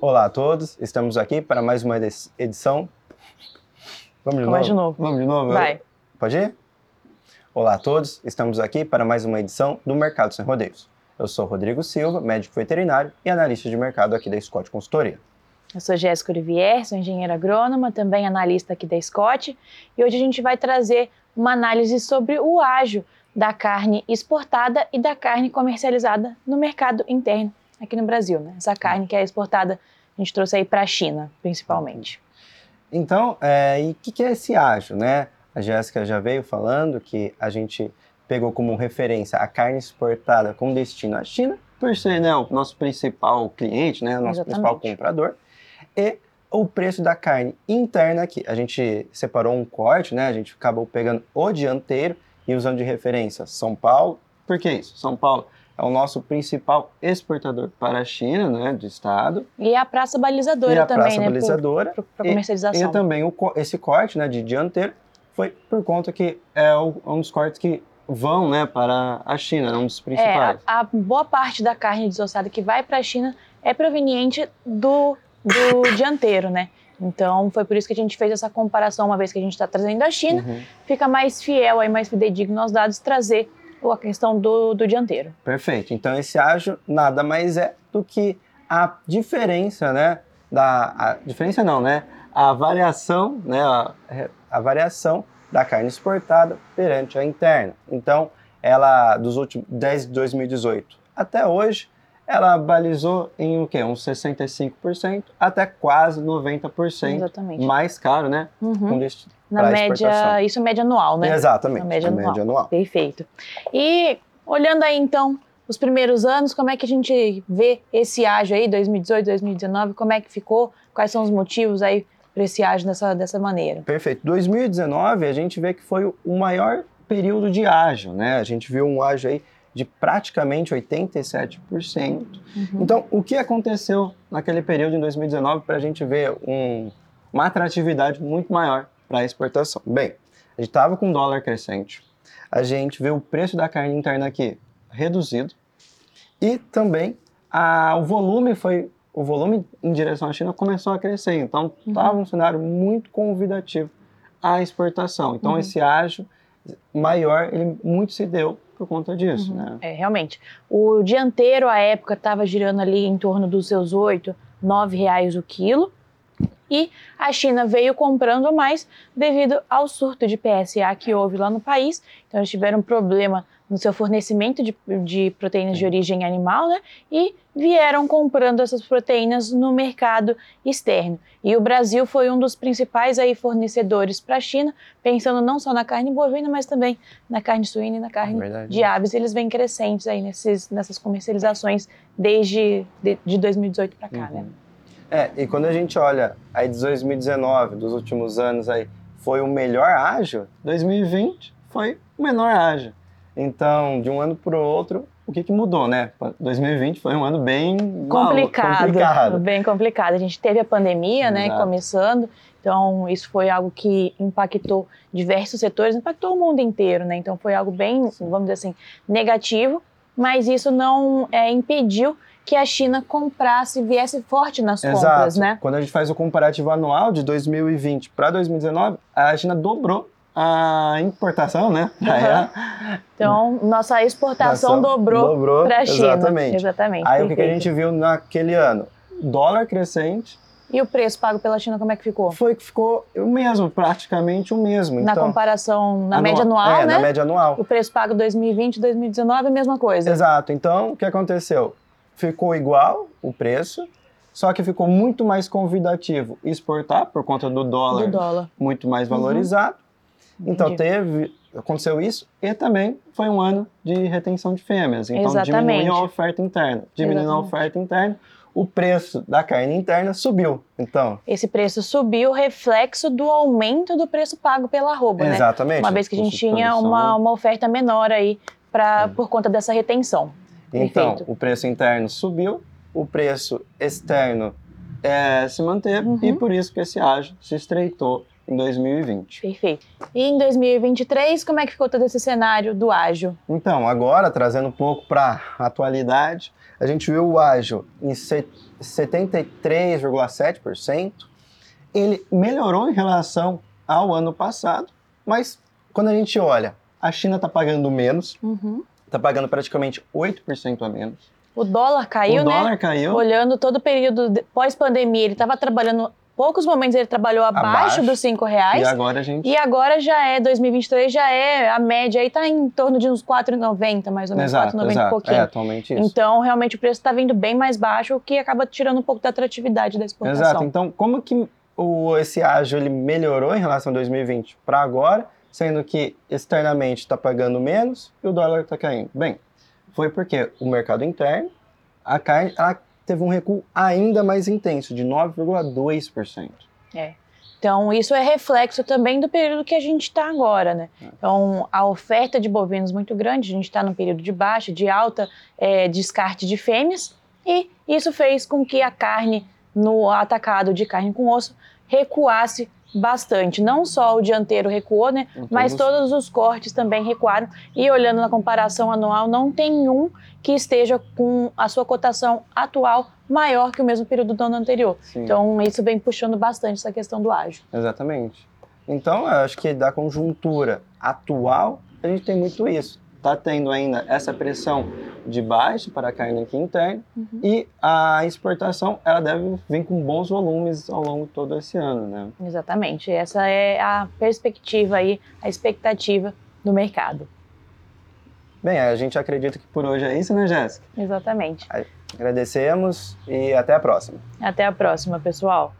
Olá a todos, estamos aqui para mais uma edição. Vamos de novo? de novo. Vamos de novo? Vai. Pode ir? Olá a todos, estamos aqui para mais uma edição do Mercado Sem Rodeios. Eu sou Rodrigo Silva, médico veterinário e analista de mercado aqui da Scott Consultoria. Eu sou Jéssica Olivier, sou engenheira agrônoma, também analista aqui da Scott, e hoje a gente vai trazer uma análise sobre o ágio da carne exportada e da carne comercializada no mercado interno aqui no Brasil, né? Essa carne que é exportada, a gente trouxe aí para a China, principalmente. Então, é, e o que, que, é esse ágio, né? A Jéssica já veio falando que a gente pegou como referência a carne exportada com destino à China, por ser né, o nosso principal cliente, né, o nosso Exatamente. principal comprador, e o preço da carne interna aqui. A gente separou um corte, né? A gente acabou pegando o dianteiro e usando de referência São Paulo. Por que isso? São Paulo é o nosso principal exportador para a China, né, de estado. E a praça balizadora e a também, praça né, balizadora. Para comercialização. E, e também o, esse corte, né, de dianteiro foi por conta que é um dos cortes que vão, né, para a China, é um dos principais. É, a, a boa parte da carne desossada que vai para a China é proveniente do, do dianteiro, né? Então, foi por isso que a gente fez essa comparação, uma vez que a gente está trazendo da China, uhum. fica mais fiel, aí, mais fidedigno aos dados, trazer a questão do, do dianteiro. Perfeito. Então, esse ágio nada mais é do que a diferença, né? Da, a diferença não, né? A variação, né? A, a variação da carne exportada perante a interna. Então, ela, dos últimos, desde 2018 até hoje, ela balizou em o quê? Uns 65% até quase 90% Exatamente. mais caro, né? Uhum. Na média, isso é média anual, né? Exatamente. Na média, anual. média anual. Perfeito. E olhando aí então os primeiros anos, como é que a gente vê esse ágio aí, 2018, 2019, como é que ficou? Quais são os motivos aí para esse ágio dessa, dessa maneira? Perfeito. 2019 a gente vê que foi o maior período de ágio, né? A gente viu um ágio aí de praticamente 87%. Uhum. Então, o que aconteceu naquele período em 2019 para a gente ver um, uma atratividade muito maior para exportação? Bem, a gente estava com dólar crescente, a gente vê o preço da carne interna aqui reduzido e também a, o volume foi o volume em direção à China começou a crescer, então estava uhum. um cenário muito convidativo à exportação. Então uhum. esse ágio maior ele muito se deu por conta disso, uhum. né? É, realmente. O dianteiro, à época, estava girando ali em torno dos seus 8, 9 reais o quilo. E a China veio comprando mais devido ao surto de PSA que houve lá no país. Então, eles tiveram um problema no seu fornecimento de, de proteínas de origem animal, né? E vieram comprando essas proteínas no mercado externo. E o Brasil foi um dos principais aí fornecedores para a China, pensando não só na carne bovina, mas também na carne suína e na carne é de aves. Eles vêm crescentes aí nesses, nessas comercializações desde de, de 2018 para cá, né? uhum. né? É, e quando a gente olha aí de 2019, dos últimos anos aí, foi o melhor ágio, 2020 foi o menor ágio. Então, de um ano para o outro, o que, que mudou, né? 2020 foi um ano bem complicado, complicado. Bem complicado. A gente teve a pandemia, né, Exato. né, começando. Então, isso foi algo que impactou diversos setores, impactou o mundo inteiro, né? Então, foi algo bem, vamos dizer assim, negativo, mas isso não é, impediu que a China comprasse, viesse forte nas Exato. compras, né? Quando a gente faz o comparativo anual de 2020 para 2019, a China dobrou a importação, né? Uhum. Então, nossa exportação dobrou, dobrou para a China. Exatamente. exatamente. Aí o que a gente viu naquele ano? Dólar crescente. E o preço pago pela China, como é que ficou? Foi que ficou o mesmo, praticamente o mesmo. Na então, comparação, na média anual, é, né? na média anual. O preço pago 2020 2019 é a mesma coisa. Exato. Então, o que aconteceu? Ficou igual o preço, só que ficou muito mais convidativo exportar por conta do dólar, do dólar. muito mais valorizado. Uhum então teve, aconteceu isso e também foi um ano de retenção de fêmeas. Então Exatamente. diminuiu a oferta interna. Diminuindo Exatamente. a oferta interna, o preço da carne interna subiu. Então, esse preço subiu reflexo do aumento do preço pago pela arroba, né? Exatamente. Uma vez que a gente tinha uma, uma oferta menor aí pra, por conta dessa retenção. Então, Perfeito. o preço interno subiu, o preço externo é, se manteve uhum. e por isso que esse ágio se estreitou em 2020. Perfeito. E em 2023, como é que ficou todo esse cenário do ágil? Então, agora, trazendo um pouco para a atualidade, a gente viu o ágil em 73,7%. Ele melhorou em relação ao ano passado, mas quando a gente olha, a China está pagando menos, está pagando praticamente 8% a menos. O dólar caiu, o né? dólar caiu. Olhando todo o período de- pós-pandemia, ele estava trabalhando, poucos momentos ele trabalhou abaixo, Abaixo. dos cinco reais. E agora gente. E agora já é, 2023 já é, a média aí tá em torno de uns 4,90 mais ou menos, exato, 4,90 e pouquinho. É, atualmente isso. Então, realmente, o preço está vindo bem mais baixo, o que acaba tirando um pouco da atratividade da exportação. Exato. Então, como que o, esse ágio ele melhorou em relação a 2020 para agora, sendo que externamente está pagando menos e o dólar está caindo? Bem, foi porque o mercado interno, a carne, ela teve um recuo ainda mais intenso, de 9,2%. Então, isso é reflexo também do período que a gente está agora, né? É. Então, a oferta de bovinos muito grande, a gente está num período de baixa, de alta é, descarte de fêmeas, e isso fez com que a carne no atacado de carne com osso recuasse bastante. Não só o dianteiro recuou, né? Em Mas todos- todos os cortes também recuaram. E olhando na comparação anual, não tem um que esteja com a sua cotação atual maior que o mesmo período do ano anterior. Sim, Então, isso vem puxando bastante essa questão do ágio. exatamente. Então, eu acho que da conjuntura atual, a gente tem muito isso. Está tendo ainda essa pressão de baixa para a carne aqui interna Uhum. e a exportação ela deve vir com bons volumes ao longo de todo esse ano, né? Exatamente. Essa é a perspectiva aí, a expectativa do mercado. Bem, a gente acredita que por hoje é isso, né, Jéssica? Exatamente. Agradecemos e até a próxima. Até a próxima, pessoal.